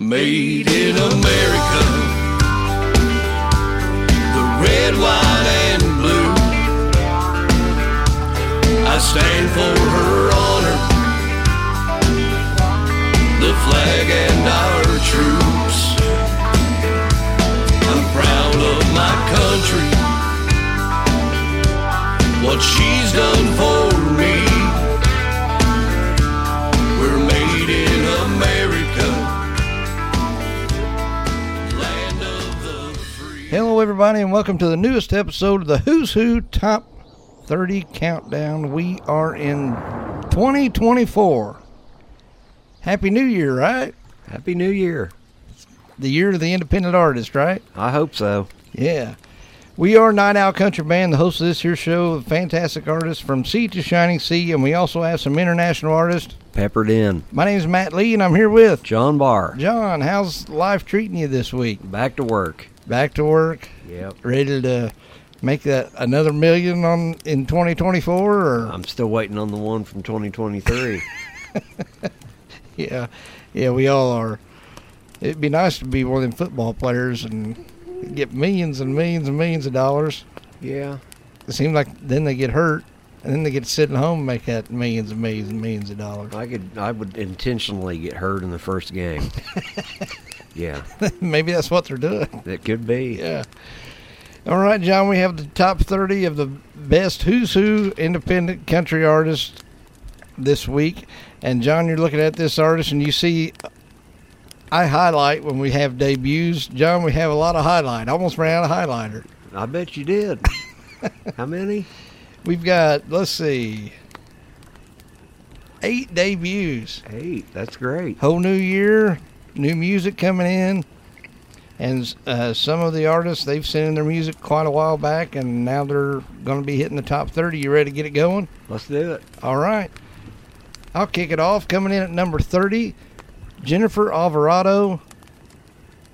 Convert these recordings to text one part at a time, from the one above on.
Made in America. The red, white, and blue. I stand for her honor. The flag and our troops. I'm proud of my country. What she's done for Hello, everybody, and welcome to the newest episode of the Who's Who Top 30 Countdown. We are in 2024. Happy New Year, right? Happy New Year. The year of the independent artist, right? I hope so. Yeah. We are Night Owl Country Band, the host of this here show of fantastic artists from sea to shining sea, and we also have some international artists. Peppered in. My name is Matt Lee, and I'm here with John Barr. John. How's life treating you this week? Back to work. Back to work? Yep. Ready to make that another million on in 2024 or I'm still waiting on the one from 2023. yeah yeah we all are it'd be nice to be one of them football players and get millions and millions and millions of dollars yeah. it seems like then they get hurt and then they get to sit at home and make that millions and millions and millions of dollars I could I would intentionally get hurt in the first game. yeah. maybe that's what they're doing It could be. yeah all right john we have the top 30 of the best who's who independent country artists this week and john you're looking at this artist and you see i highlight when we have debuts john we have a lot of highlight I almost ran out of highlighter I bet you did. How many? we've got let's see eight debuts Eight. That's great. whole new year new music coming in and uh, some of the artists they've sent in their music quite a while back and now they're going to be hitting the top 30 you ready to get it going Let's do it. all right i'll kick it off coming in at number 30 jennifer alvarado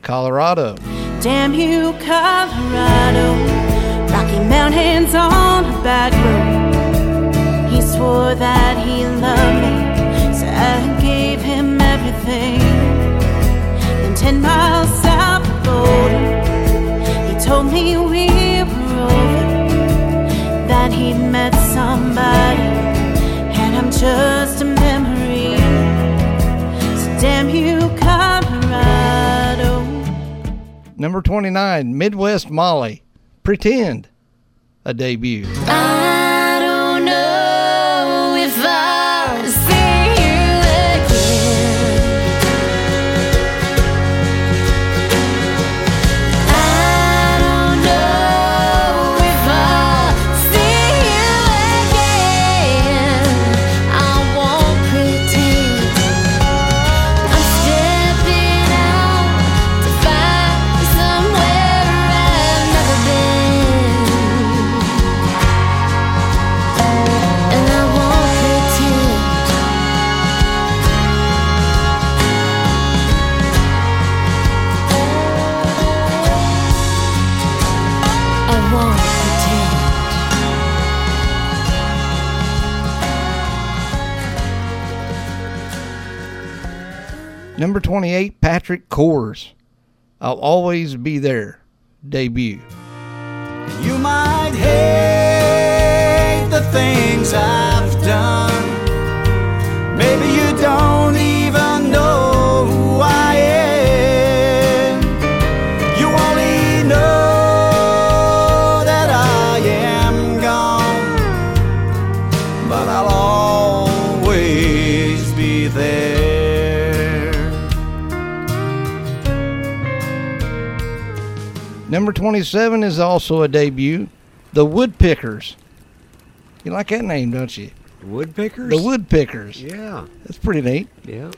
colorado Damn you, Colorado. Rocky Mountains on a back road. He swore that he loved me, so I gave him everything. Then ten miles south of Boulder, he told me we were over. That he'd met somebody, and I'm just a memory. So damn you, Colorado. number 29 midwest molly pretend a debut I number 28 patrick Koers. i'll always be there debut You might hate the things I've done. Maybe you don't number 27 is also a debut the woodpickers you like that name don't you Woodpickers? the woodpickers Yeah. that's pretty neat Yeah.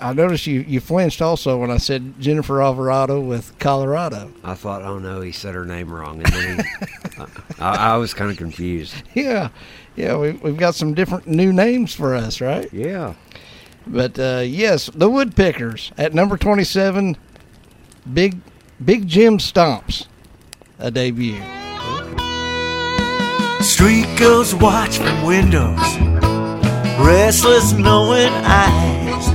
I noticed you, you flinched also when I said Jennifer Alvarado with Colorado. I thought, oh no, he said her name wrong. And then he, I, I was kind of confused. Yeah, yeah, we, we've got some different new names for us, right? Yeah. But uh, yes, the Woodpickers at number 27, Big Big Jim Stomps, a debut. Street girls watch from windows, restless knowing eyes.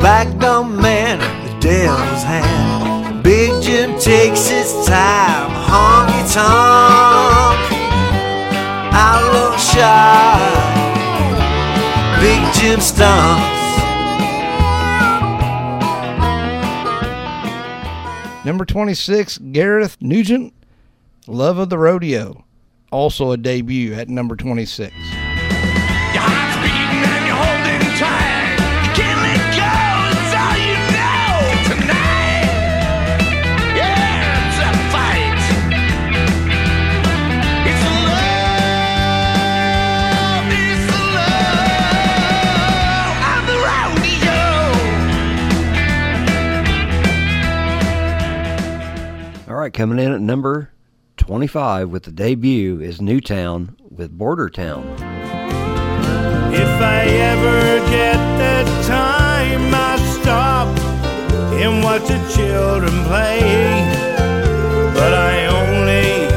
Black dumb man at the devil's hand. Big Jim takes his time, honky tonk. Outlaw shot. Big Jim stumps. Number 26, Gareth Nugent, Love of the Rodeo. Also a debut at number 26. Right, coming in at number 25 with the debut is Newtown with Border Town. If I ever get the time, I stop and watch the children play. But I only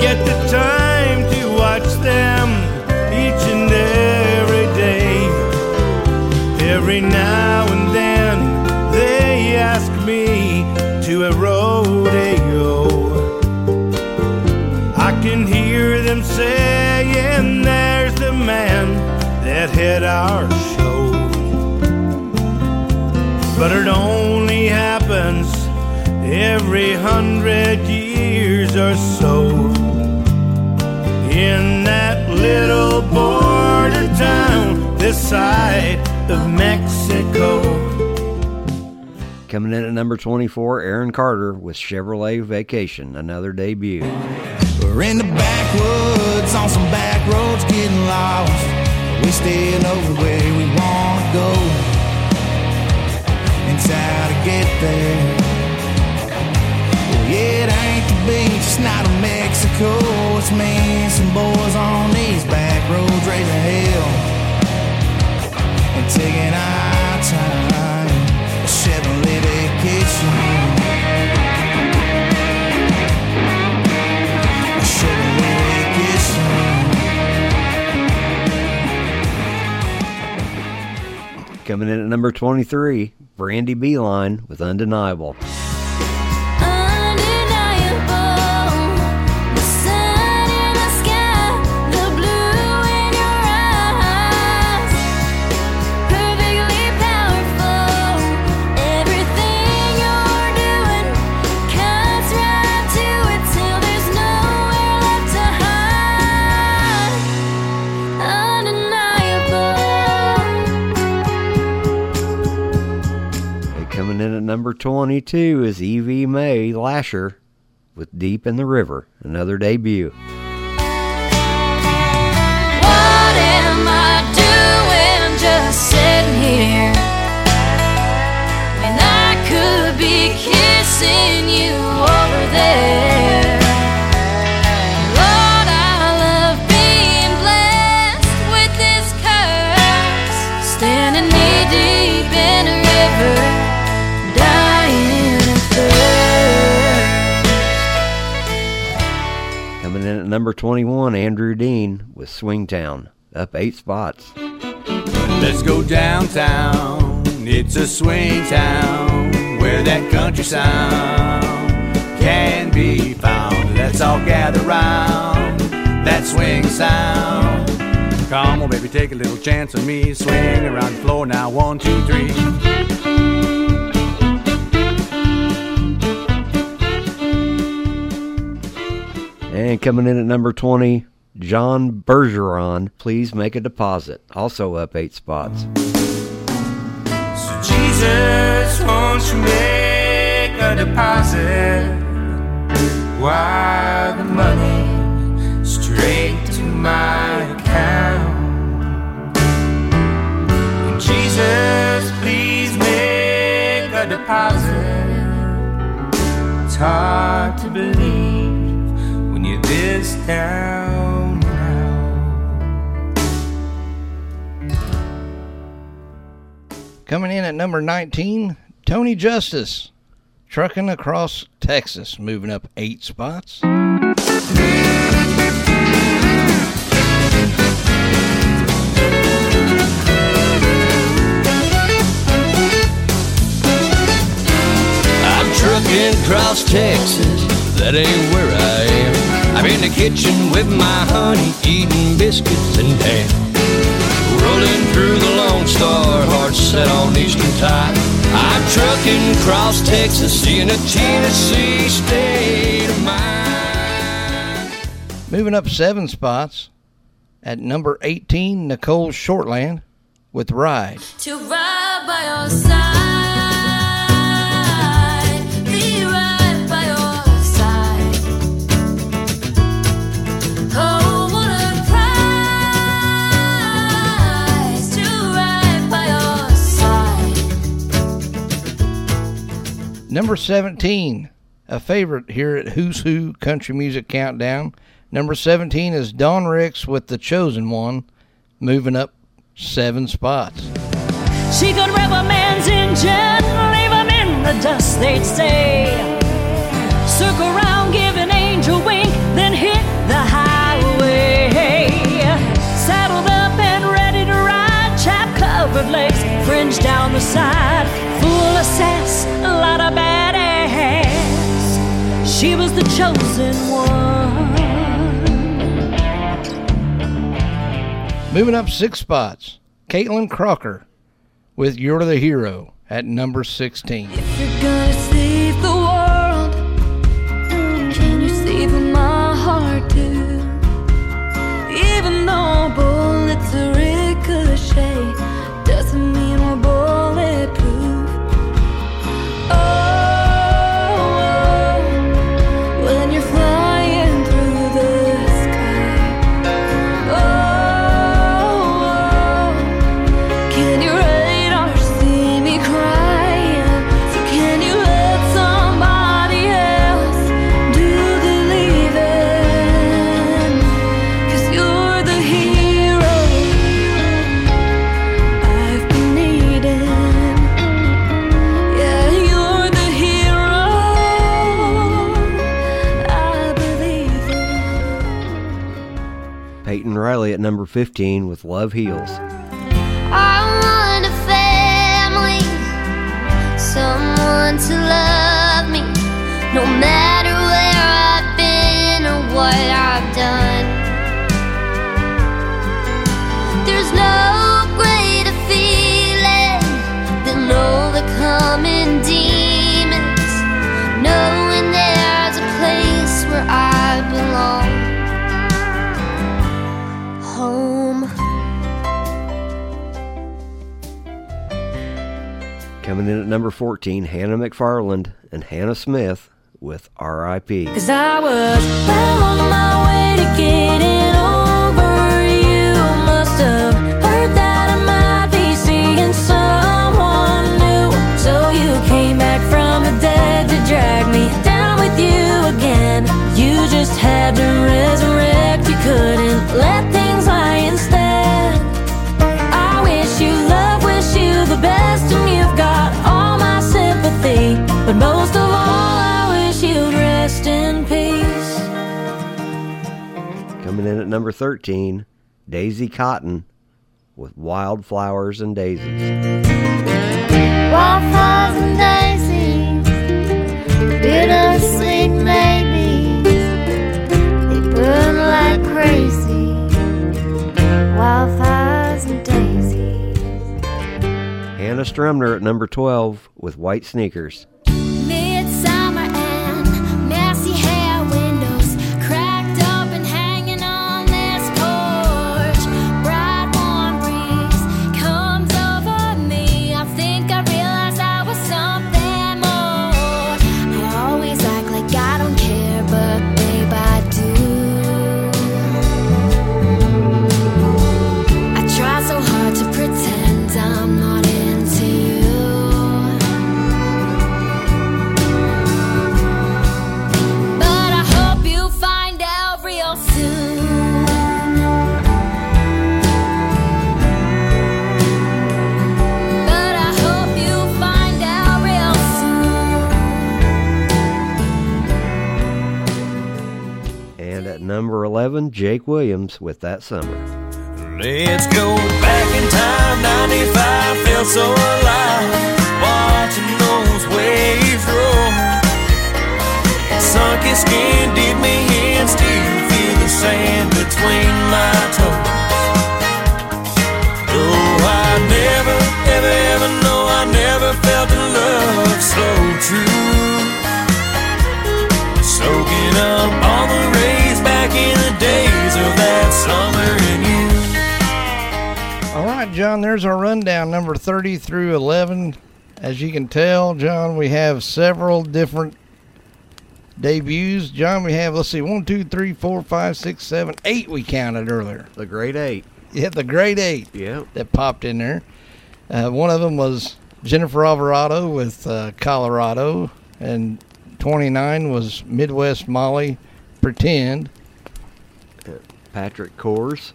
get the time to watch them each and every day. Every now that had our show. But it only happens every hundred years or so. In that little border town this side of Mexico. Coming in at number 24, Aaron Carter with Chevrolet Vacation, another debut. We're in the backwoods on some back roads getting lost. We still know where we wanna go and how to get there. Well, yeah, it ain't the beach, it's not a Mexico. It's me and some boys on these back roads raising hell and taking our time. Coming in at number 23, Brandy Beeline with Undeniable. 22 is Evie Mae Lasher with Deep in the River, another debut. Number 21, Andrew Dean with Swingtown, up eight spots. Let's go downtown. It's a swing town where that country sound can be found. Let's all gather round that swing sound. Come on, baby, take a little chance on me. Swing around the floor now. One, two, three. And coming in at number 20, John Bergeron, Please Make a Deposit, also up eight spots. So Jesus, won't you make a deposit? The money straight to my account. And Jesus, please make a deposit. It's hard to believe down out. Coming in at number 19, Tony Justice, trucking across Texas, moving up eight spots. I'm trucking across Texas, that ain't where I am. I'm in the kitchen with my honey, eating biscuits and ham. Rolling through the Lone Star, heart set on Eastern time. I'm trucking across Texas, seeing a Tennessee state of mind. Moving up seven spots at number 18, Nicole Shortland with Ride. To ride by your side, Number 17, a favorite here at Who's Who Country Music Countdown. Number 17 is Don Ricks with The Chosen One, moving up seven spots. She could rev a man's engine, leave him in the dust, they'd say. Circle around, give an angel wink, then hit the highway. Saddled up and ready to ride, chap covered legs, fringe down the side, full of sass, She was the chosen one. Moving up six spots, Caitlin Crocker with You're the Hero at number 16. Riley at number 15 with Love Heals. Someone to love me, no matter where I've been or what I've done. There's no Coming in at number 14, Hannah McFarland and Hannah Smith with R.I.P. Cause I was well on my way to getting over you. Must have heard that I might be seeing someone new. So you came back from the dead to drag me down with you again. You just had to resurrect, you couldn't let rest in peace. Coming in at number 13, Daisy Cotton with Wildflowers and Daisies. Wildflowers and daisies, bittersweet maybes, they burn like crazy. Wildflowers and daisies. Hannah Strumner at number 12 with White Sneakers. 11, Jake Williams with That Summer. Let's go back in time, 95, felt so alive, watching those waves roll. Sunken skin did me in, still feel the sand between my toes. Oh, I never, ever, ever know, I never felt a love so true. Soaking up all the rain days of that summer in you. All right, John, there's our rundown number 30 through 11. As you can tell, John, we have several different debuts. John, we have, let's see, one, two, three, four, five, six, seven, eight we counted earlier. The great eight. Yeah, the great eight. Yep. That popped in there. Uh, one of them was Jennifer Alvarado with uh, Colorado, and 29 was Midwest Molly Pretend. Patrick Koers.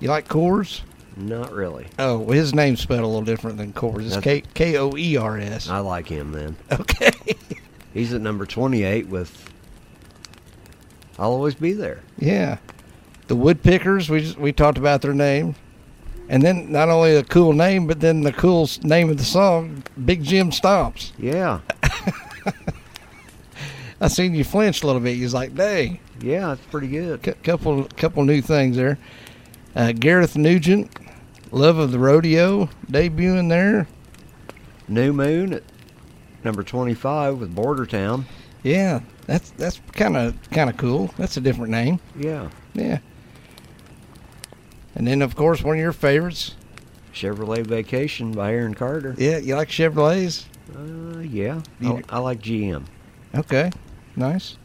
You like Coors? Not really. Oh, well, his name's spelled a little different than Coors. It's K K O E R S. I like him then. Okay. He's at number 28 with I'll Always Be There. Yeah. The Woodpickers, we just, we talked about their name. And then not only a cool name, but then the cool name of the song, Big Jim Stomps. Yeah. I seen you flinch a little bit. You was like, dang. Yeah, it's pretty good. C- couple couple new things there. Uh, Gareth Nugent, Love of the Rodeo, debuting there. New Moon at number 25 with Border Town. Yeah, that's that's kind of kind of cool. That's a different name. Yeah. Yeah. And then of course one of your favorites. Chevrolet Vacation by Aaron Carter. Yeah, you like Chevrolets? Uh, yeah. I, I like GM. Okay, nice.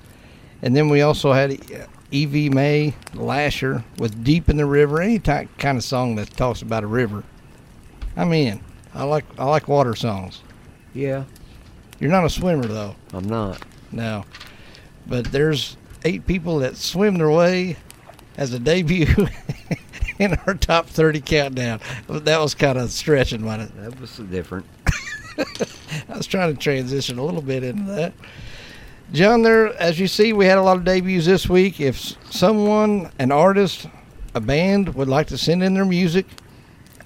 And then we also had Evie May Lasher with Deep in the River. Any ty- kind of song that talks about a river. I'm in. I like I like water songs. Yeah. You're not a swimmer though. I'm not. No. But there's eight people that swim their way as a debut in our top 30 countdown. That was kind of stretching, wasn't it? That was different. I was trying to transition a little bit into that. John, there, as you see, we had a lot of debuts this week. If someone, an artist, a band would like to send in their music,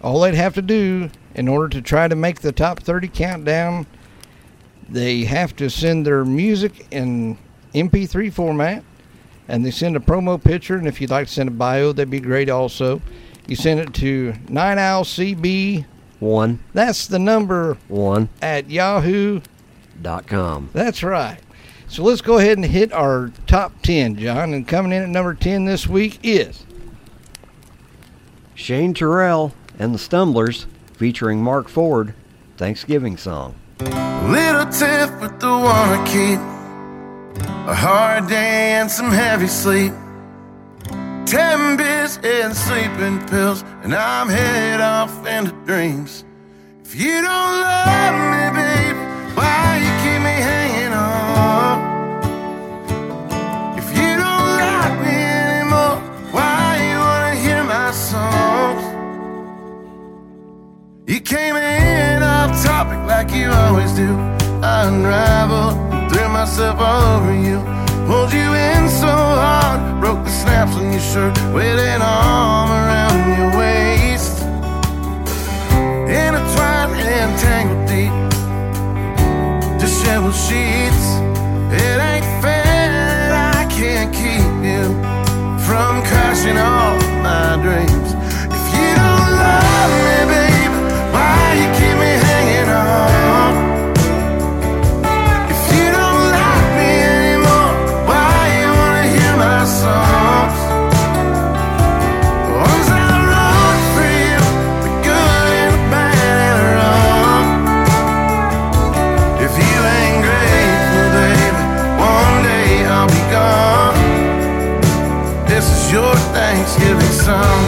all they'd have to do in order to try to make the top 30 countdown, they have to send their music in MP3 format and they send a promo picture. And if you'd like to send a bio, that'd be great also. You send it to 9OwlCB. One. That's the number One. at Yahoo. Dot com. That's right. So let's go ahead and hit our top 10, John. And coming in at number 10 this week is Shane Terrell and the Stumblers featuring Mark Ford. Thanksgiving song. Little tiff with the one I keep. A hard day and some heavy sleep. Ten bits and sleeping pills, and I'm head off into dreams. If you don't love me, You came in off topic like you always do. I unraveled threw myself all over you. Pulled you in so hard, broke the snaps on your shirt with an arm around your waist. Intertwined and tangled deep, disheveled sheets. It ain't fair that I can't keep you from crashing all my dreams. If you don't love me, baby, Thanksgiving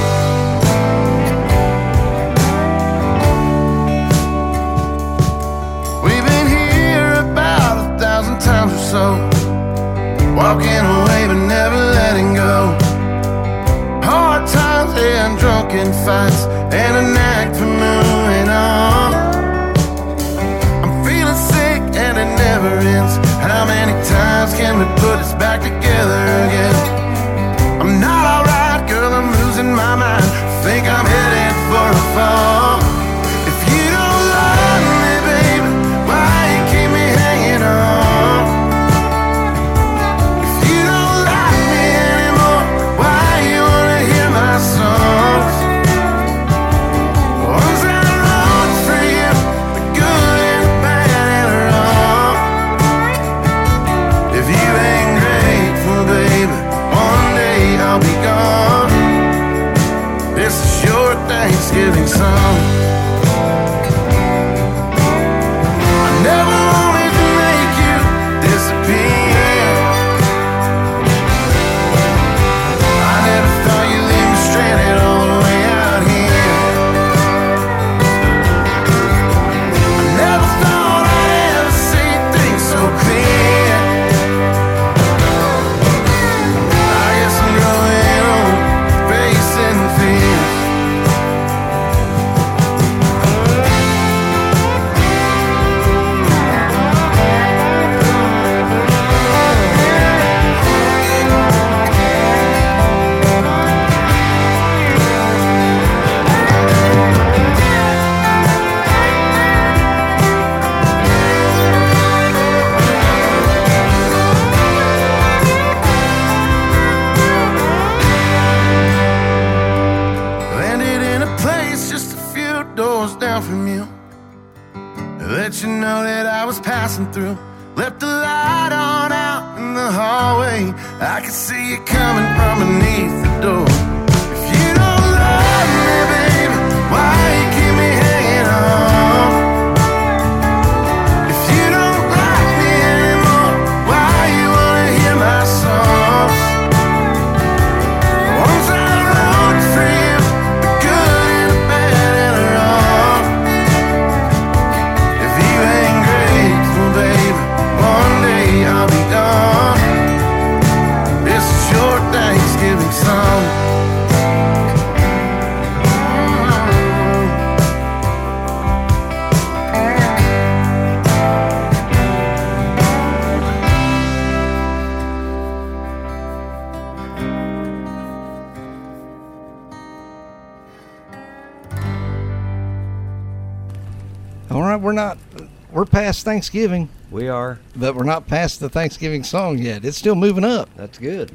past Thanksgiving, We are. but we're not past the Thanksgiving song yet. It's still moving up. That's good.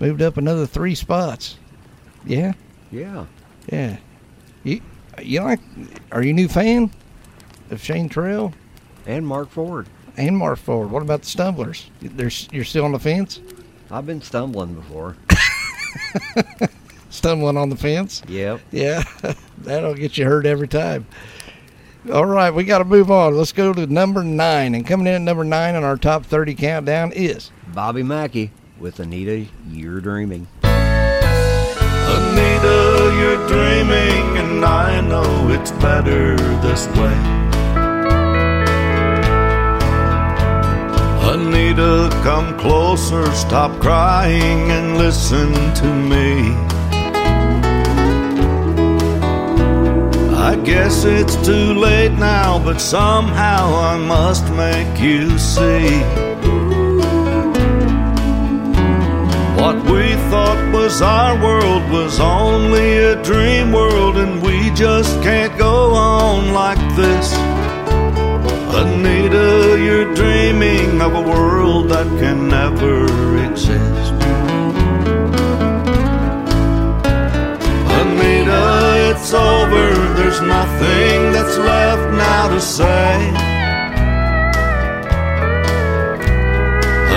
Moved up another three spots. Yeah, Yeah. yeah. You, you like? Are you a new fan of Shane Trail And Mark Ford. and Mark Ford? What about the Stumblers? There's, you're still on the fence, I've been stumbling before. stumbling on the fence. Yep. Yeah, that'll get you hurt every time. All right, we got to move on. Let's go to number nine. And coming in at number nine on our top 30 countdown is Bobby Mackey with Anita, You're Dreaming. Anita, you're dreaming, and I know it's better this way. Anita, come closer, stop crying, and listen to me. I guess it's too late now, but somehow I must make you see. What we thought was our world was only a dream world, and we just can't go on like this. Anita, you're dreaming of a world that can never exist. Anita, it's over, there's nothing that's left now to say.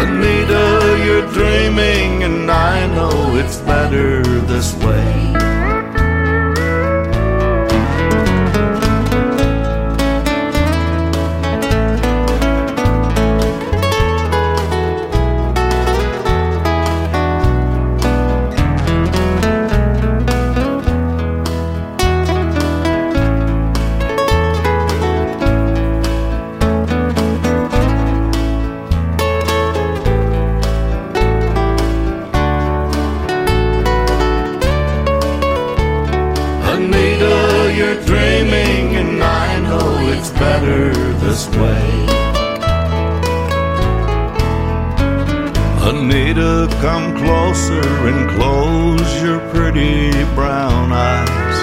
Anita, you're dreaming, and I know it's better this way. Come closer and close your pretty brown eyes.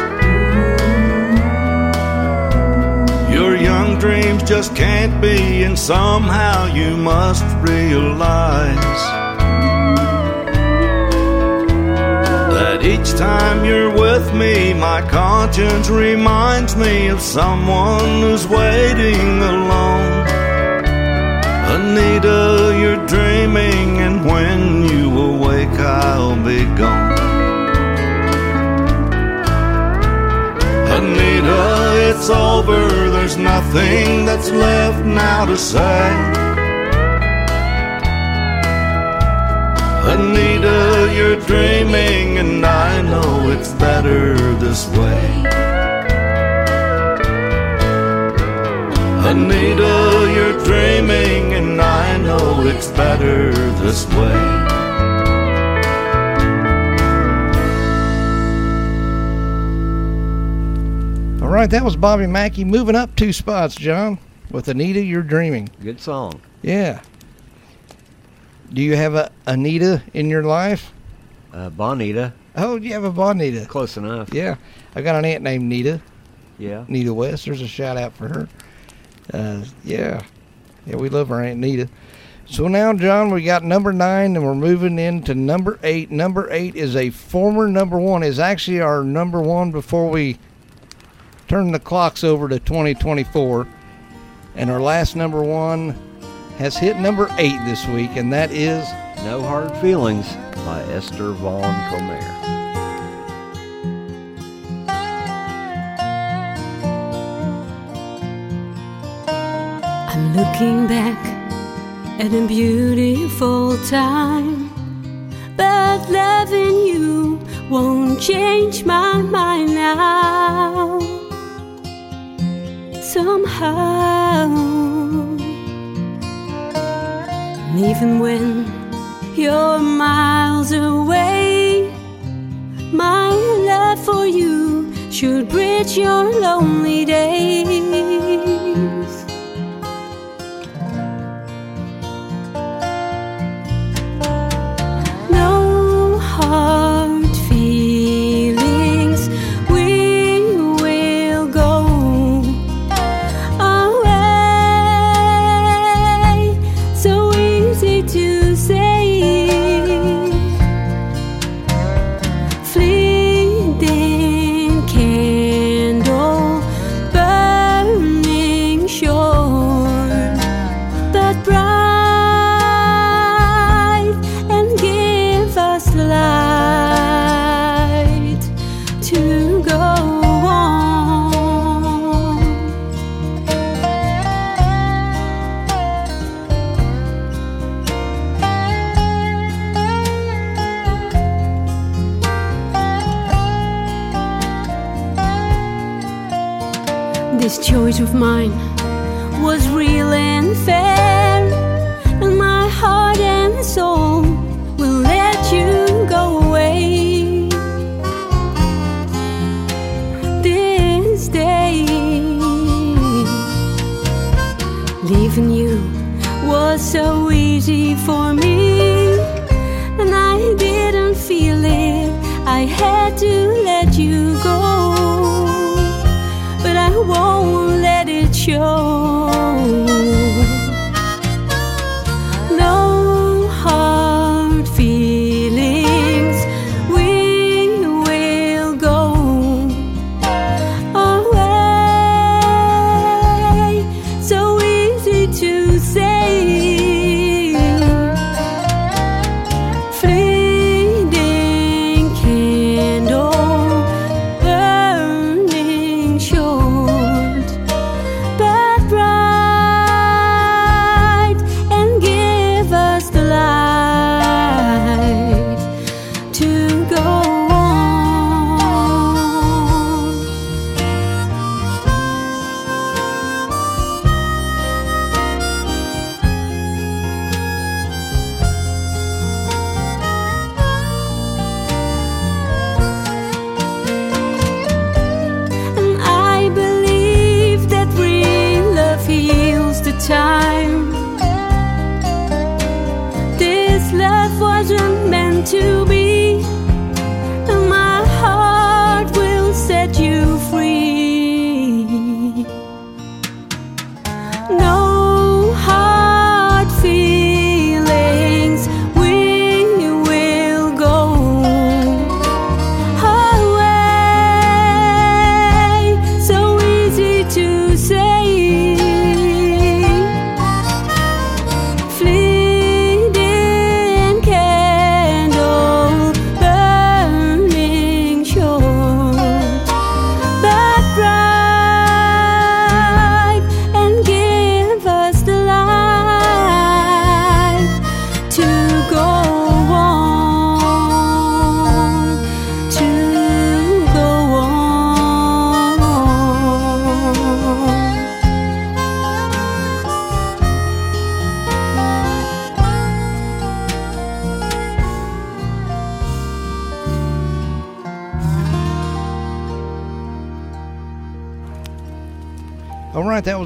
Your young dreams just can't be, and somehow you must realize. that each time you're with me, my conscience reminds me of someone who's waiting alone. Anita, you're dreaming, and when It's over, there's nothing that's left now to say. Anita, you're dreaming, and I know it's better this way. Anita, you're dreaming, and I know it's better this way. All right, that was Bobby Mackey moving up two spots, John, with Anita, You're Dreaming. Good song. Yeah. Do you have a Anita in your life? Uh, Bonita. Oh, you have a Bonita. Close enough. Yeah. I got an aunt named Nita, Yeah. Nita West. There's a shout out for her. Uh, yeah. Yeah, we love our Aunt Nita. So now, John, we got number nine, and we're moving into number eight. Number eight is a former number one. Is actually our number one before we turn the clocks over to 2024. And our last number one has hit number eight this week, and that is No Hard Feelings by Esther Vaughn Comer. I'm looking back at a beautiful time, but loving you won't change my mind now. Somehow, and even when you're miles away, my love for you should bridge your lonely days.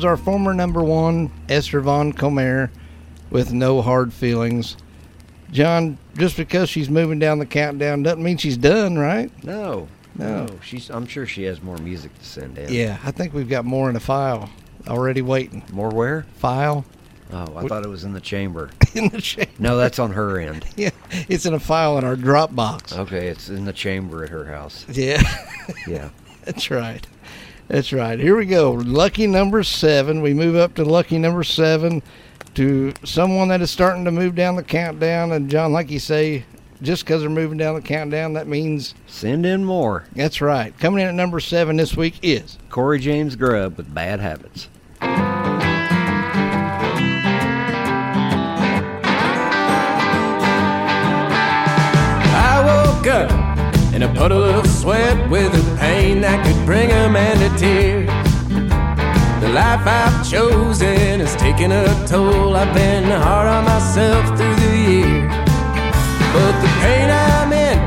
Was our former number one, Esther Von Comer, with no hard feelings. John, just because she's moving down the countdown doesn't mean she's done, right? No, No. no, she's. I'm sure she has more music to send in. Yeah, I think we've got more in the file already waiting. More where? File Oh, I thought it was in the chamber. in the chamber. No, that's on her end. Yeah, it's in a file in our Dropbox. Okay, it's in the chamber at her house. Yeah, Yeah. that's right. That's right. Here we go. Lucky number seven. We move up to lucky number seven to someone that is starting to move down the countdown. And John, like you say, just because they're moving down the countdown, that means Send in more. that's right. Coming in at number seven this week is Corey James Grubb with Bad Habits. I woke up in a puddle of sweat with a pain that could bring a man to tears. The life I've chosen has taken a toll. I've been hard on myself through the years. But the pain I'm in,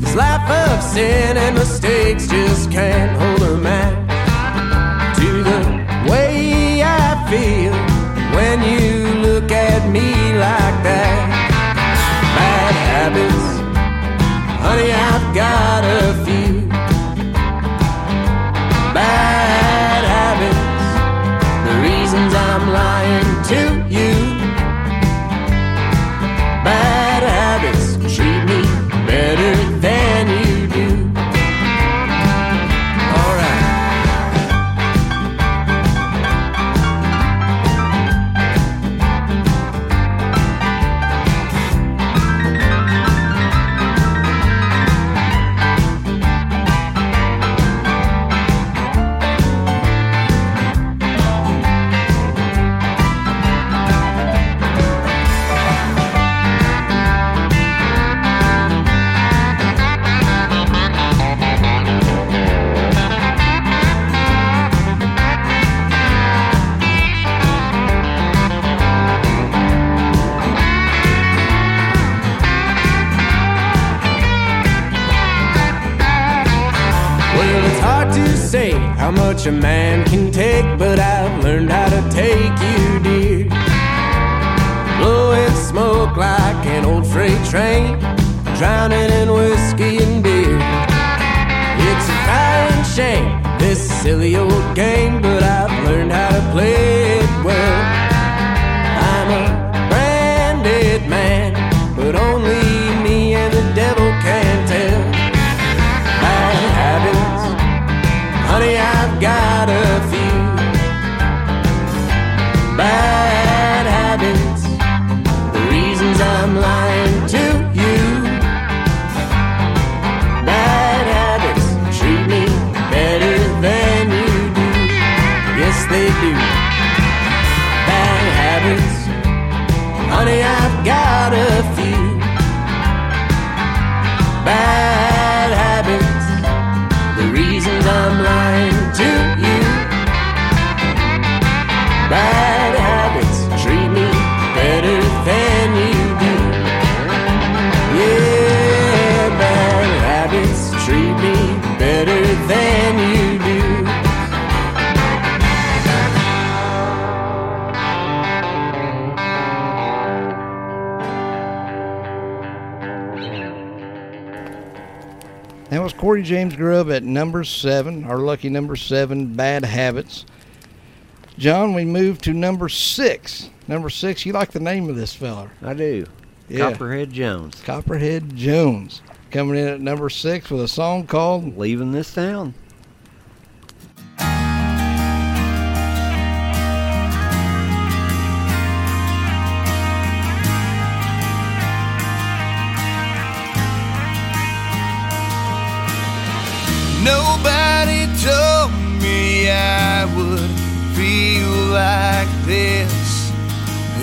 this life of sin and mistakes just can't hold a match to the way I feel when you look at me like that. Bad habits, honey, I've got a few. Bad habits, the reasons I'm lying to much a man can take, but I've learned how to take you, dear. Blowing smoke like an old freight train, drowning in whiskey and beer. It's a fine shame, this silly old game, but I've learned how to play Corey James Grubb at number seven, our lucky number seven, Bad Habits. John, we move to number six. Number six, you like the name of this feller. I do. Yeah. Copperhead Jones. Copperhead Jones. Coming in at number six with a song called Leaving this town. Nobody told me I would feel like this,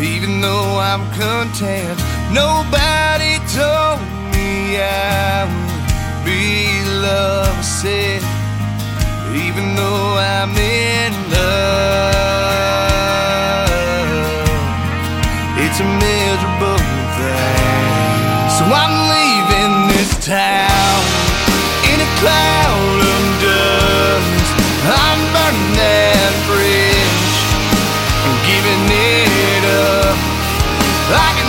even though I'm content. Nobody told me I would be lovesick, even though I'm in love. It's a miserable thing. So I'm leaving this town in a cloud I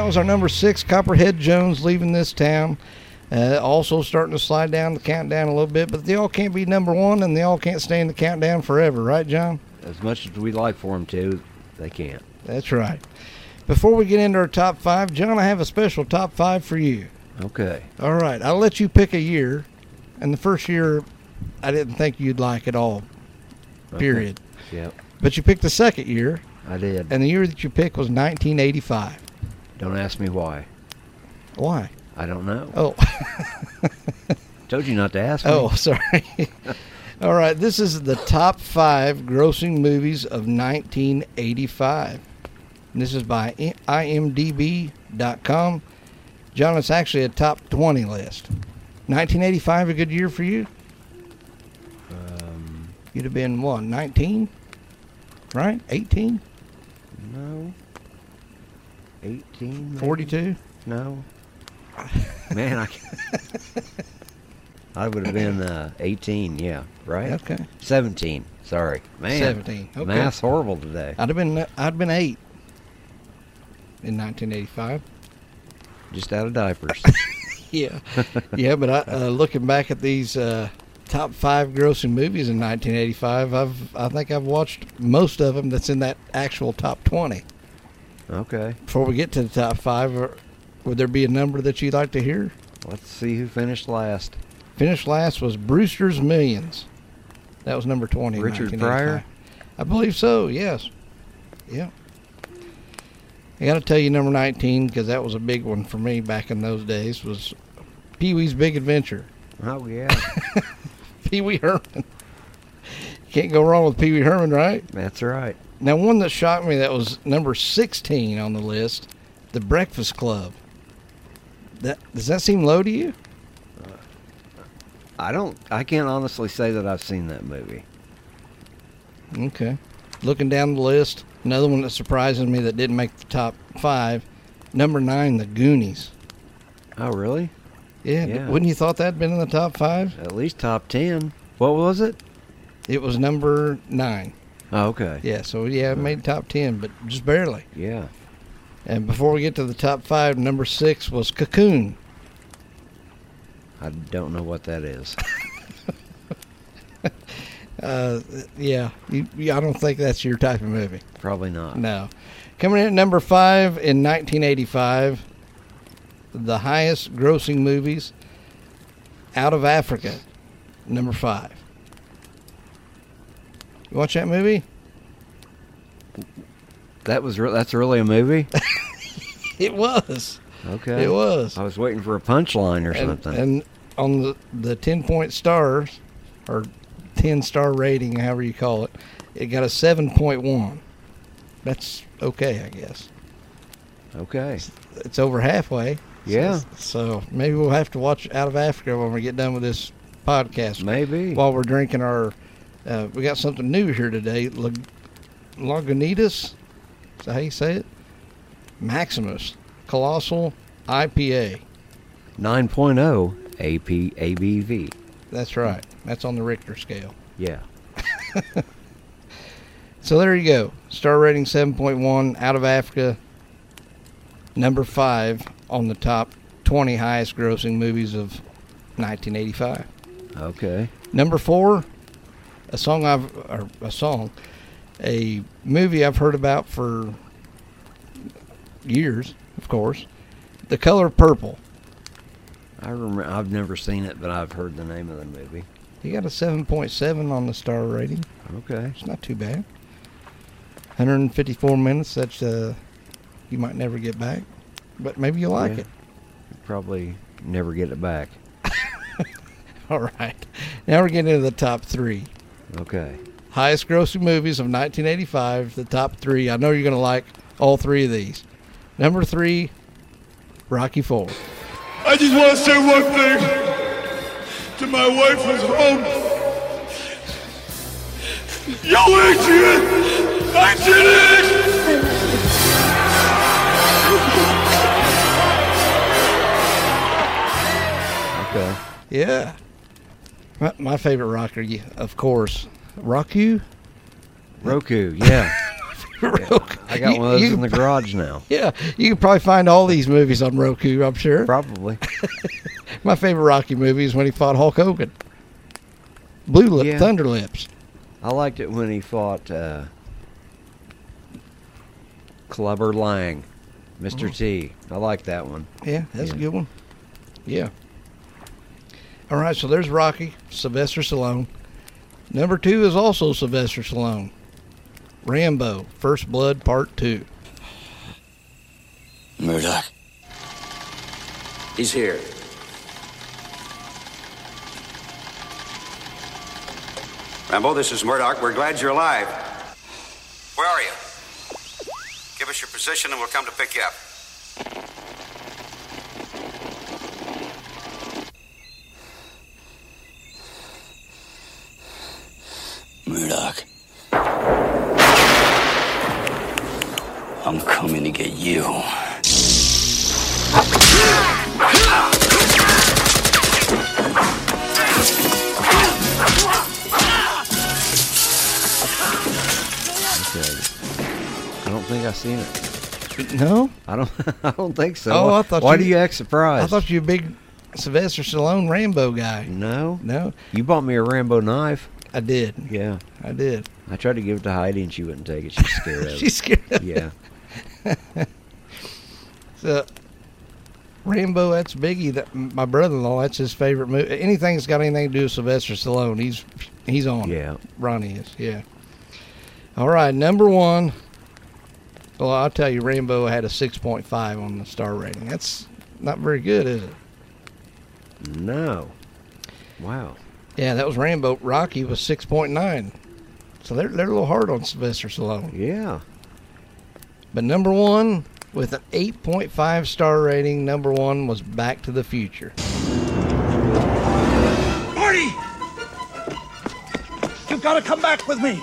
that was our number six, Copperhead Jones, leaving this town. Uh, also starting to slide down the countdown a little bit, but they all can't be number one, and they all can't stay in the countdown forever, right, John? As much as we'd like for them to, they can't. That's right. Before we get into our top five, John, I have a special top five for you. Okay. All right, I'll let you pick a year, and the first year I didn't think you'd like at all. Period. Yep. But you picked the second year, I did. and the year that you picked was 1985. Don't ask me why. Why? I don't know. Oh. Told you not to ask me. Oh, sorry. All right, this is the top five grossing movies of 1985. And this is by IMDb.com. John, it's actually a top 20 list. 1985, a good year for you? Um, You'd have been what, 19? Right? 18? no. 18? maybe? 42? No. Man, I. I would have been uh, 18, yeah, right? Okay. 17, sorry. Man. 17, okay. Math's horrible today. I'd have been I'd been 8 in 1985. Just out of diapers. Yeah, yeah, but I, uh, looking back at these uh, top five grossing movies in 1985, I've I think I've watched most of them. That's in that actual top 20. Okay. Before we get to the top five, or, would there be a number that you'd like to hear? Let's see who finished last. Finished last was Brewster's Millions. That was number 20. Richard 1985. I believe so. Yes. Yeah. I got to tell you, number 19, because that was a big one for me back in those days, was Pee Wee's Big Adventure. Oh, yeah. Pee Wee Herman. Can't go wrong with Pee Wee Herman, right? That's right. Now, one that shocked me that was number 16 on the list, The Breakfast Club. That Does that seem low to you? Uh, I don't, I can't honestly say that I've seen that movie. Okay. Looking down the list, another one that surprises me that didn't make the top five, number nine, The Goonies. Oh, really? Yeah, Yeah. wouldn't you thought that'd been in the top five? At least top 10. What was it? It was number nine. Oh, okay. Yeah, so yeah, I made top ten, but just barely. Yeah. And before we get to the top five, number six was Cocoon. I don't know what that is. Uh, yeah, you, you- I don't think that's your type of movie. Probably not. No. Coming in at number five in 1985, the highest grossing movies out of Africa. Number five. You watch that movie? That was re- that's really a movie. It was. Okay. It was. I was waiting for a punchline or And, something. and on the the ten point stars or ten star rating, however you call it, it got a seven point one. That's okay, I guess. Okay. It's over halfway. Yeah. So maybe we'll have to watch Out of Africa when we get done with this podcast. Maybe. While we're drinking our, uh, we got something new here today. Lag- Lagunitas. Is that how you say it? Maximus Colossal IPA. 9.0 AP ABV. That's right. That's on the Richter scale. Yeah. So there you go. Star rating 7.1 out of Africa. Number five on the top 20 highest grossing movies of 1985. Okay. Number four, a song I've, or a song, a movie I've heard about for years, of course. The Color Purple. I remember. I've never seen it, but I've heard the name of the movie. He got a 7.7 on the star rating. Okay. It's not too bad. 154 minutes. That's uh, you might never get back, but maybe you like Yeah. it. Probably never get it back. All right. Now we're getting into the top three Okay. highest grossing movies of 1985. The top three. I know you're going to like all three of these. Number three, Rocky Four. I just want to say one thing to my wife who's home. Yo, Adrian! I did it! Okay. Yeah. My, my favorite rocker, yeah, of course, Roku. Roku. Yeah. Roku. I got You- one of those in the garage now. Yeah, you can probably find all these movies on Roku. I'm sure. Probably. My favorite Rocky movie is when he fought Hulk Hogan. Blue Lip, Yeah. Thunder Lips. I liked it when he fought uh, Clubber Lang, Mr. Mm. T. I like that one. Yeah, that's a good one. Yeah. All right, so there's Rocky, Sylvester Stallone. Number two is also Sylvester Stallone. Rambo, First Blood Part Two. Murdock. He's here. Rambo, this is Murdock. We're glad you're alive. Where are you? Give us your position and we'll come to pick you up. Murdock. I'm coming to get you. Okay. I don't think I've seen it. No? I don't. I don't think so. Oh, Why- I thought Why you- do you act surprised? I thought you were a big Sylvester Stallone Rambo guy. No. No, You bought me a Rambo knife. I did. Yeah. I did. I tried to give it to Heidi and she wouldn't take it. She's scared of it. She's scared. Of Yeah. So, Rambo, that's Biggie. That my brother-in-law. That's his favorite movie. Anything that's got anything to do with Sylvester Stallone, he's he's on. it. Yeah. Ronnie is. Yeah. All right, number one. Well, I'll tell you, Rambo had a six point five on the star rating. That's not very good, is it? No. Wow. Yeah, that was Rambo. Rocky was six point nine. So they're they're a little hard on Sylvester Stallone. Yeah. But number one, with an 8.5 star rating, number one was Back to the Future. Marty! You've got to come back with me.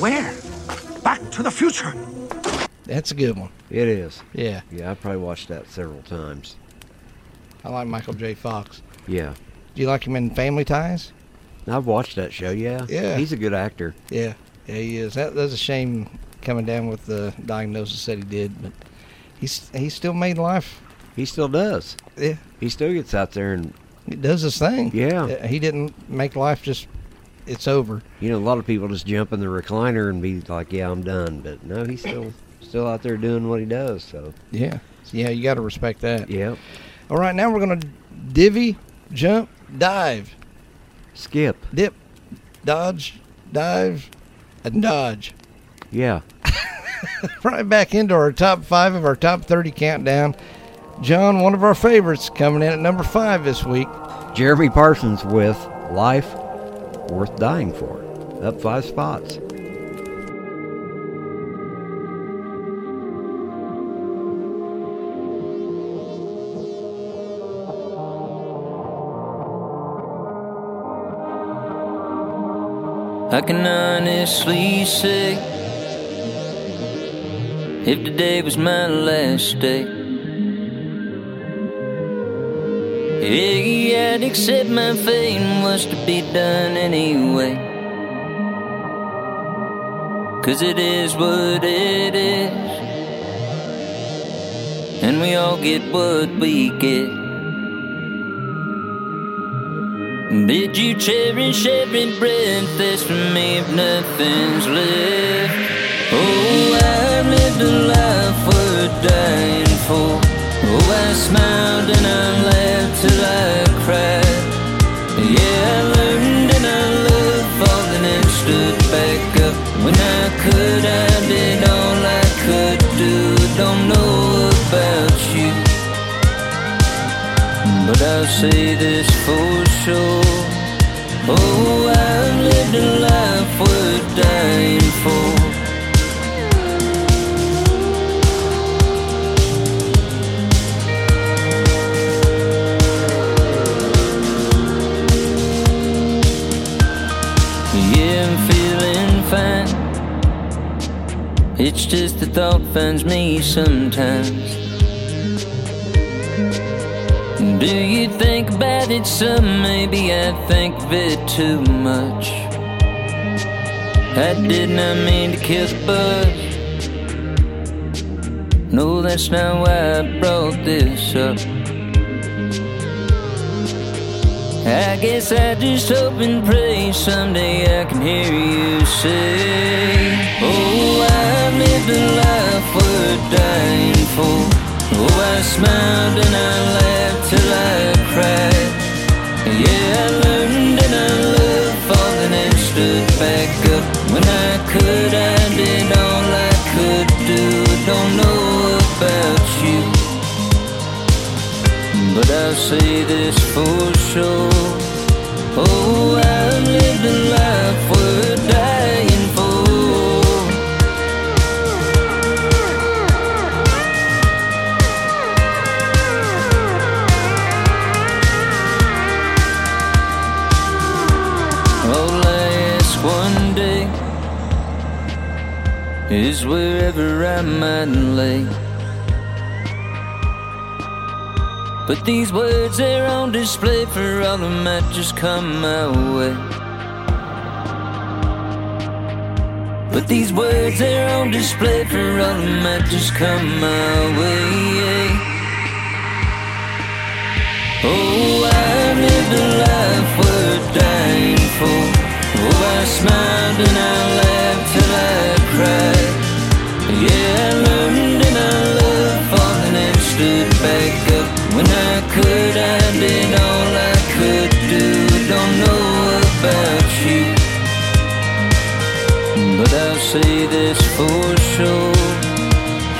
Where? Back to the future. That's a good one. It is. Yeah, Yeah. I probably watched that several times. I like Michael J. Fox. Yeah. Do you like him in Family Ties? I've watched that show. Yeah. Yeah. He's a good actor. Yeah, yeah, he is. That, that's a shame coming down with the diagnosis that he did, but he's he still made life. He still does. Yeah, He still gets out there and he does his thing. Yeah. Uh, he didn't make life just it's over. you know a lot of people just jump in the recliner and be like, "Yeah, I'm done." But no, he's still still out there doing what he does. So Yeah, yeah, you got to respect that. yeah. All right, now we're gonna divvy, jump, dive, Skip. dip, dodge, dive, and dodge. Yeah. right back into our top five of our top 30 countdown. John, one of our favorites, coming in at number five this week. Jeremy Parsons with Life Worth Dying For. Up five spots. I can honestly say if today was my last day, I'd accept my fate was to be done anyway. Cause it is what it is, and we all get what we get. Did you cherish every breath that's from me if nothing's left? Oh, I lived a life worth dying for. Oh, I smiled and I laughed till I cried. Yeah, I learned and I loved falling and stood back up. When I could, I did all I could do. Don't know about. But I'll say this for sure. Oh, I've lived a life worth dying for. Yeah, I'm feeling fine. It's just the thought finds me sometimes. Do you think about it some? Maybe I think of it too much. I did not mean to the buzz. No, that's not why I brought this up. I guess I just hope and pray someday I can hear you say, Oh, I lived a life worth dying for. Oh, I smiled and I laughed till I cried. Yeah, I learned and I loved falling and stood back up. When I could, I did all I could do. Don't know about you, but I'll say this for sure. Oh, I've lived a life is wherever I might lay. But these words are on display for all that might just come my way. But these words are on display for all that might just come my way. Oh, I've lived a life worth dying for. Oh, I smiled and I laughed till I cried. Yeah, I learned and I loved falling and stood back up. When I could, I did all I could do. Don't know about you, but I'll say this for sure.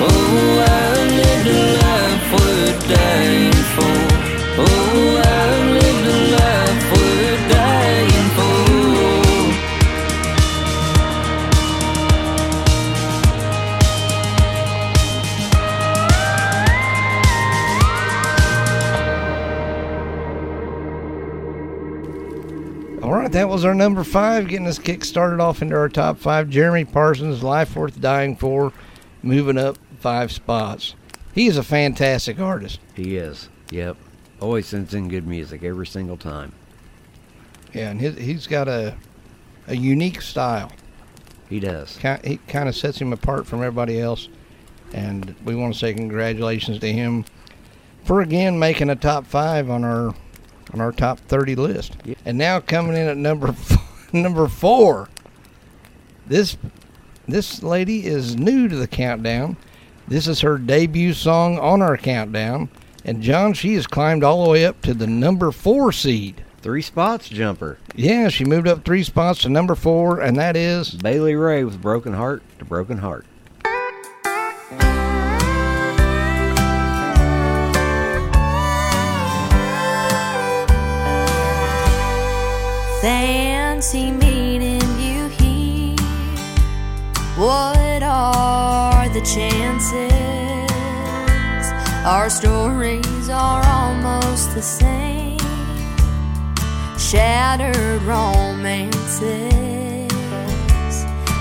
Oh, I lived a life worth dying for. Was our number five, getting us kick started off into our top five. Jeremy Parsons, Life Worth Dying For, moving up five spots. He is a fantastic artist. He is. Yep. Always sends in good music every single time. Yeah, and his, he's got a a unique style. He does. Ki- He kind of sets him apart from everybody else, and we want to say congratulations to him for again making a top five on our on our top thirty list. And now coming in at number f- number four. This this lady is new to the countdown. This is her debut song on our countdown. And John, she has climbed all the way up to the number four seed. Three spots jumper. Yeah, she moved up three spots to number four, and that is Bailey Ray with Broken Heart to Broken Heart. Chances? Our stories are almost the same. Shattered romances.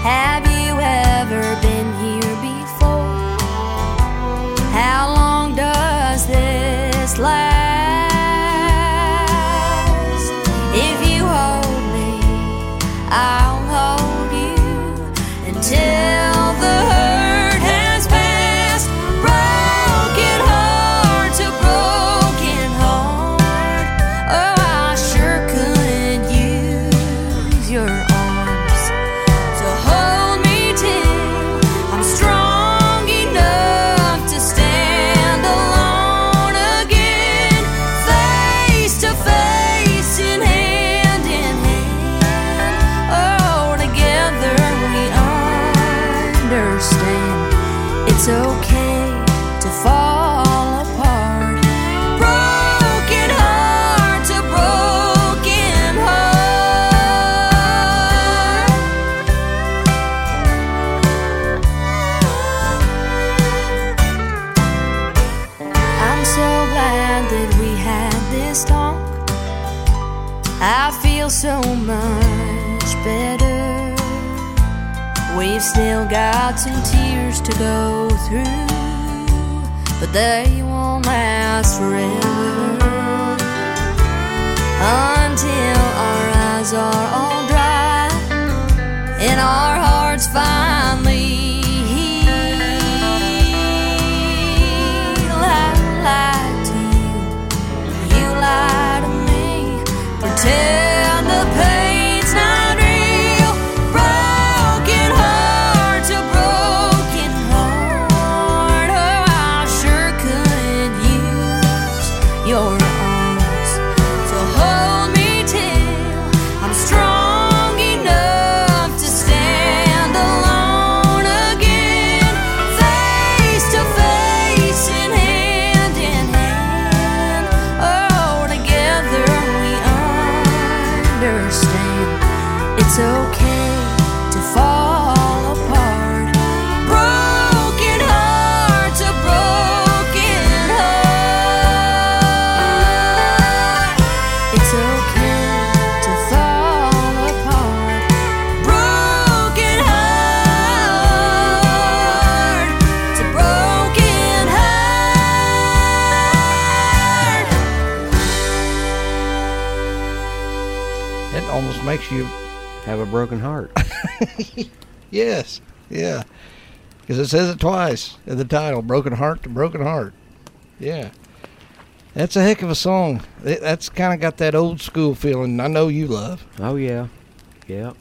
Have you ever it's okay have a broken heart. yes, yeah, because it says it twice in the title: "Broken Heart to Broken Heart." Yeah, that's a heck of a song. It, that's kind of got that old school feeling. I know you love. Oh yeah, yeah,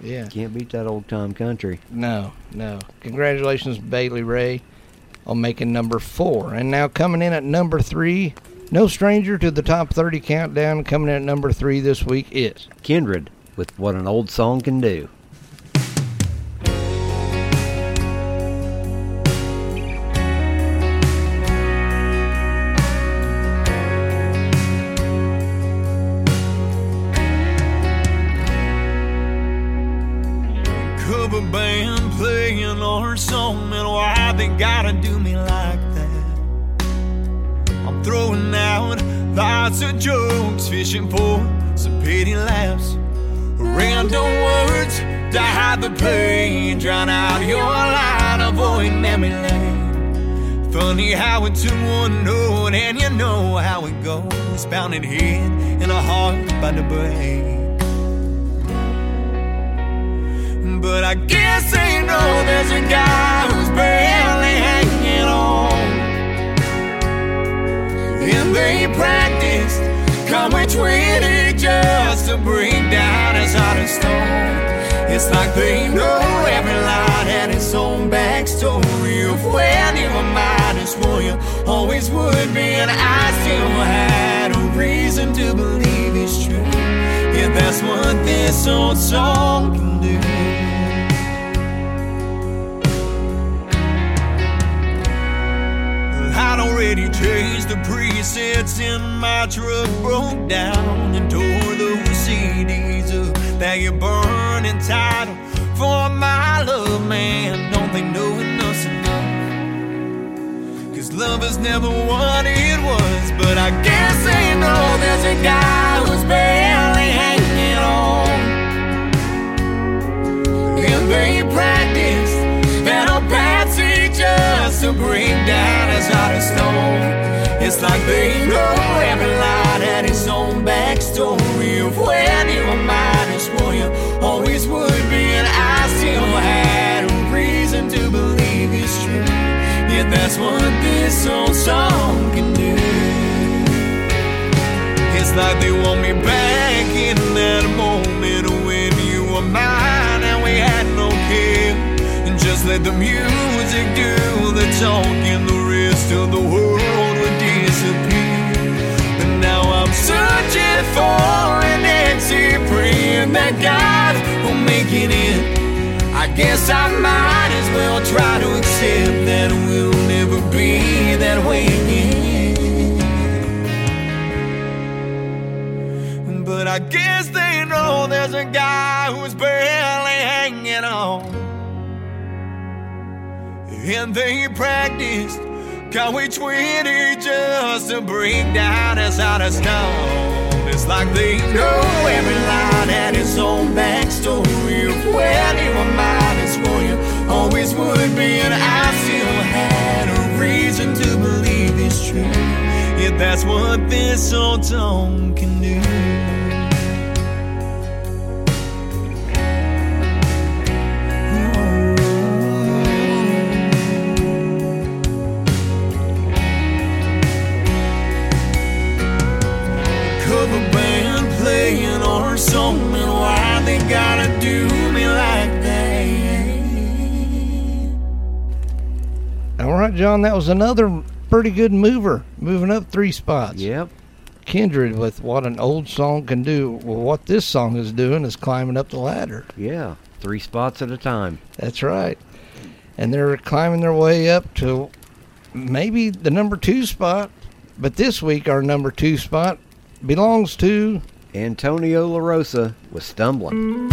yeah. Can't beat that old time country. No, no. Congratulations, Bailey Ray, on making number four. And now coming in at number three, no stranger to the top 30 countdown. Coming in at number three this week is Kindred with what an old song can do. jokes, fishing for some pity laughs, random words to hide the pain, drown out your line, avoid memory lane. Funny how it took one note, and you know how it goes, pounding head and a heart by the break. But I guess they know there's a guy who's barely hanging on. And they practiced coming 20 just to bring down his heart of stone. It's like they know every line had its own backstory of when you were mine is for you always would be. And I still had a reason to believe it's true. Yeah, that's what this old song can do. Already changed the presets in my truck, broke down and tore those CDs a burning title for my love, man. Don't they know enough's enough? Cause love is never what it was, but I guess they know there's a guy who's barely hanging on. And they practice just to bring down his heart of stone. It's like they know every line had its own backstory of when you were mine is what you always would be, and I still had a reason to believe it's true. Yeah, that's what this old song can do. It's like they want me back in that moment when you were mine just let the music do the talking, the rest of the world would disappear. But now I'm searching for an answer, praying that God will make it in. I guess I might as well try to accept that we'll never be that way again. But I guess they know there's a guy who's barely hanging on. And they practiced Cowboy 20 just to bring down his out of stone. It's like they know every line had its own backstory of when you were is for you always would be, and I still had a reason to believe it's true. Yeah, that's what this old song can do. Band playing our song and why they gotta do me like that. All right, John, that was another pretty good mover, moving up three spots. Yep. Kindred with what an old song can do. Well, what this song is doing is climbing up the ladder. Yeah. Three spots at a time. That's right. And they're climbing their way up to maybe the number two spot. But this week, our number two spot belongs to Antonio LaRosa was stumbling.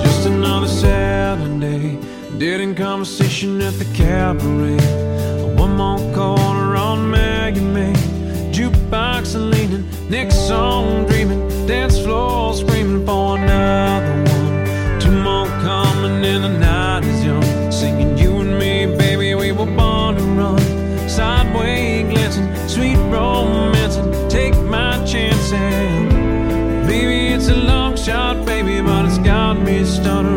Just another Saturday, in conversation at the cabaret. One more corner on Maggie May, jukebox and leaning, next song dreaming, dance floor screaming for and the night is young, singing you and me, baby, we were born to run. Sideways glancing, sweet romancing, take my chance and Maybe it's a long shot, baby, but it's got me stuttering.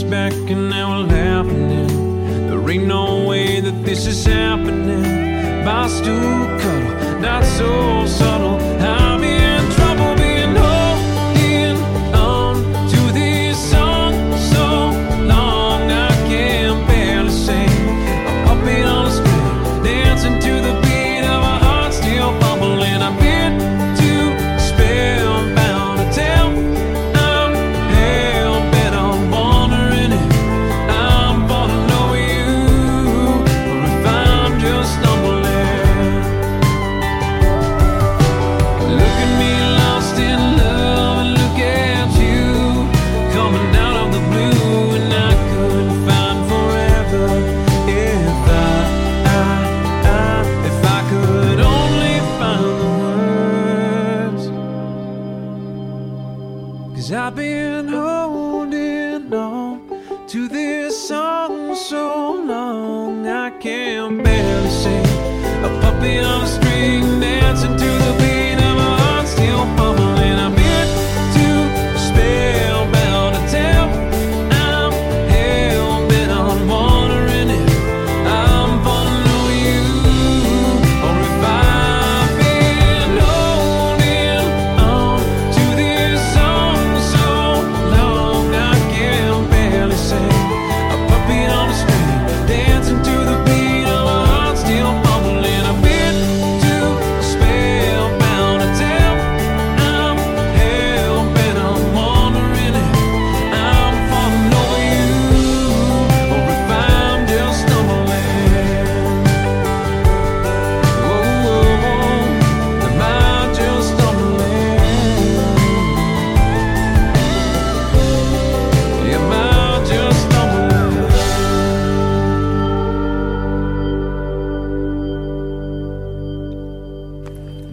Shots back and now we're laughing. There ain't no way that this is happening. By stool cuddle, not so subtle.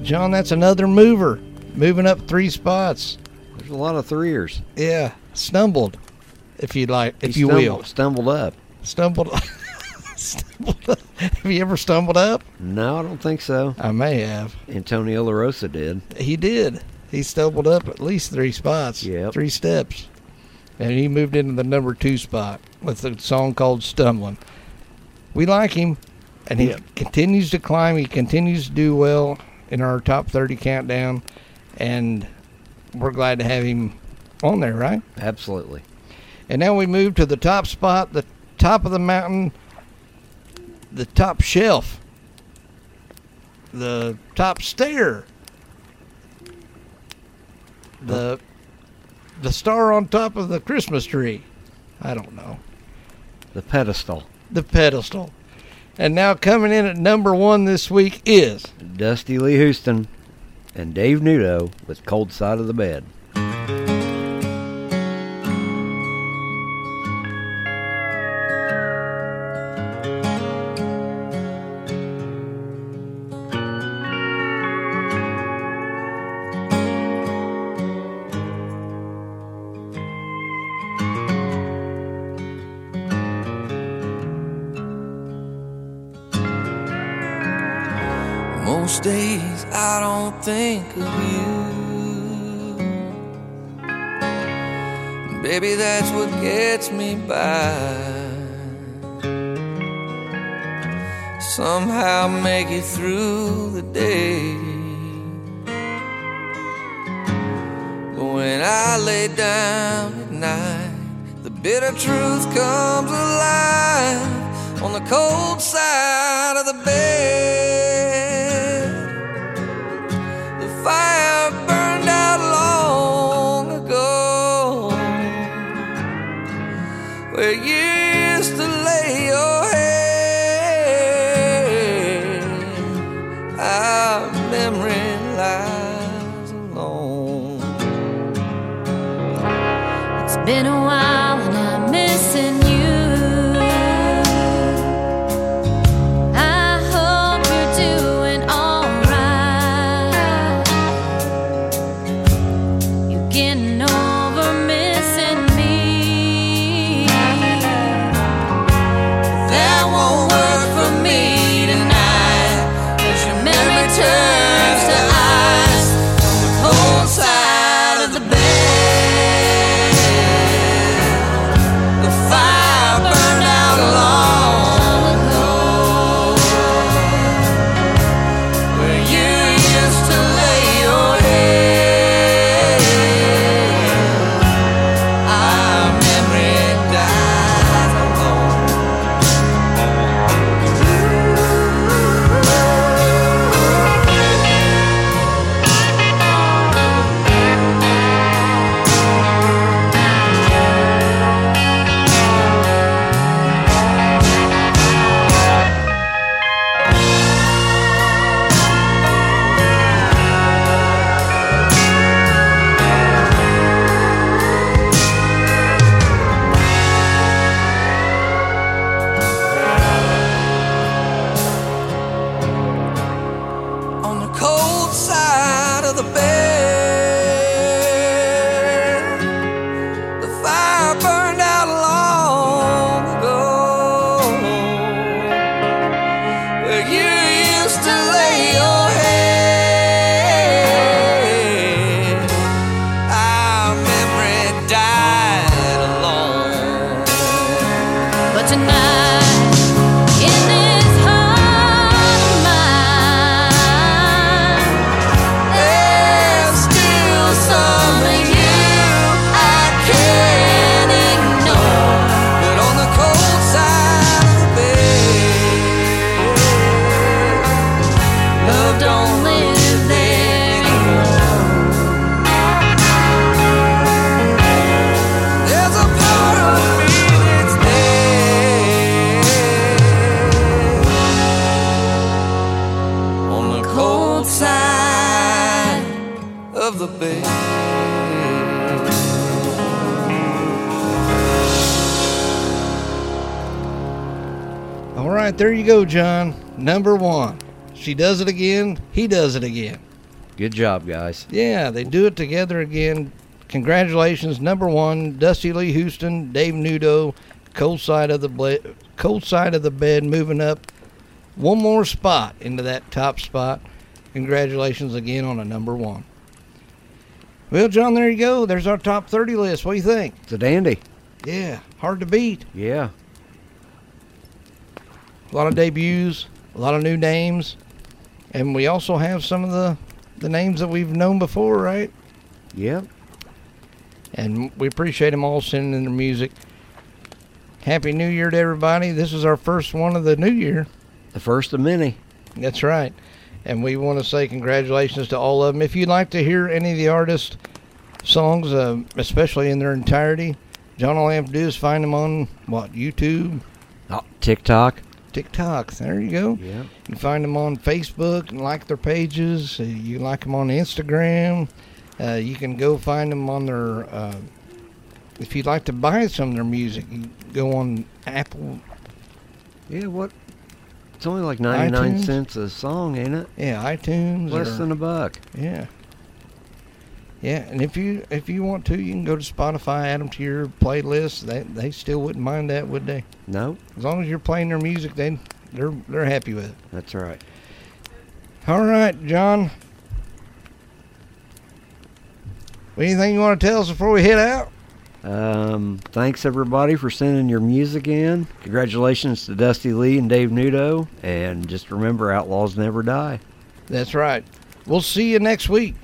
John, that's another mover, moving up three spots. There's a lot of threeers. Yeah, stumbled, if you like, if He you stumbled, will. Stumbled up. Stumbled. stumbled up. Have you ever stumbled up? No, I don't think so. I may have. Antonio LaRosa did. He did. He stumbled up at least three spots. Yep. Three steps. And he moved into the number two spot with a song called Stumbling. We like him, and he Yep. continues to climb. He continues to do well in our top 30 countdown, and we're glad to have him on there, right? Absolutely. And now we move to the top spot, the top of the mountain, the top shelf, the top stair, the the star on top of the Christmas tree. I don't know. The pedestal. The pedestal. And now coming in at number one this week is Dusty Lee Houston and Dave Nudo with Cold Side of the Bed. That's what gets me by. Somehow make it through the day. But when I lay down at night, the bitter truth comes alive on the cold go, John. Number one. She does it again. He does it again. Good job, guys. Yeah, they do it together again. Congratulations, number one, Dusty Lee Houston, Dave Nudo, cold side of the ble- cold side of the bed, moving up one more spot into that top spot. Congratulations again on a number one. Well, John, there you go. There's our top 30 list. What do you think? It's a dandy. Yeah, hard to beat. Yeah. A lot of debuts, a lot of new names, and we also have some of the the names that we've known before, right? Yep. And we appreciate them all sending in their music. Happy New Year to everybody. This is our first one of the new year. The first of many. That's right. And we want to say congratulations to all of them. If you'd like to hear any of the artists' songs, uh, especially in their entirety, John, all you have to do is find them on what YouTube, Oh, TikTok. TikTok. There you go. Yeah. You can find them on Facebook and like their pages. Uh, You like them on Instagram. Uh, you can go find them on their. Uh, if you'd like to buy some of their music, you go on Apple. Yeah, what? It's only like 99 iTunes? cents a song, ain't it? Yeah, iTunes. Less or- than a buck. Yeah. Yeah, and if you if you want to, you can go to Spotify, add them to your playlist. They they still wouldn't mind that, would they? No, As long as you're playing their music, they they're they're happy with it. that's right. All right, John. Anything you want to tell us before we head out? Um, thanks everybody for sending your music in. Congratulations to Dusty Lee and Dave Nudo. And just remember, outlaws never die. That's right. We'll see you next week.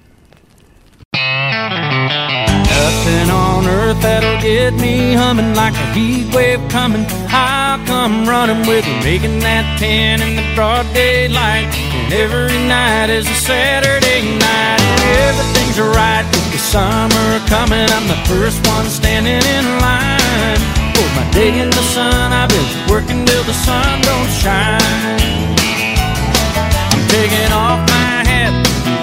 Nothing on earth that'll get me humming like a heat wave coming. I'll come running with you, making that ten in the broad daylight. And every night is a Saturday night, everything's right with the summer coming. I'm the first one standing in line for my day in the sun. I've been working till the sun don't shine. I'm taking off my hat,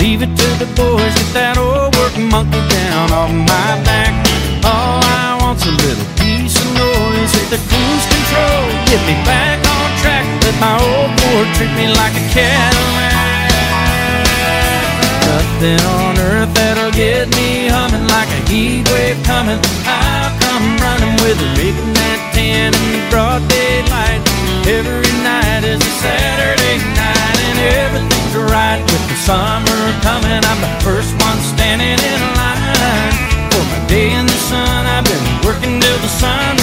leave it to the boys. Get that old work monkey down off my back. All I want's a little piece of noise. Hit the cruise control, get me back on track. Let my old Ford treat me like a Cadillac. Nothing on earth that'll get me humming like a heat wave coming. I'll come running with her, making that ten in the broad daylight. Every night is a Saturday night, and everything's right with summer coming. I'm the first one standing in line for my day in the sun. I've been working till the sun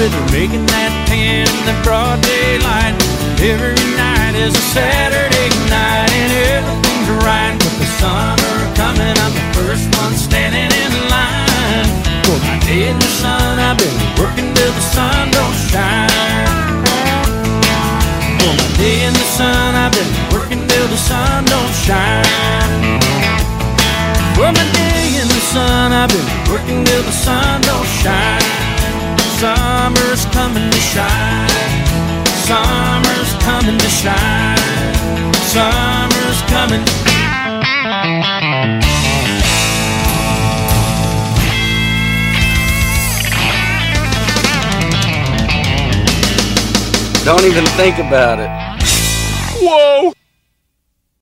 with making that ten in the broad daylight. Every night is a Saturday night, and everything's right with the summer coming. I'm the first one standing in line for my day in the sun. I've been working till the sun don't shine. For my day in the sun, I've been working till the sun don't shine. For my day in the sun, I've been working till the sun don't shine. Summer's coming to shine. Summer's coming to shine. Summer's coming. Don't even think about it.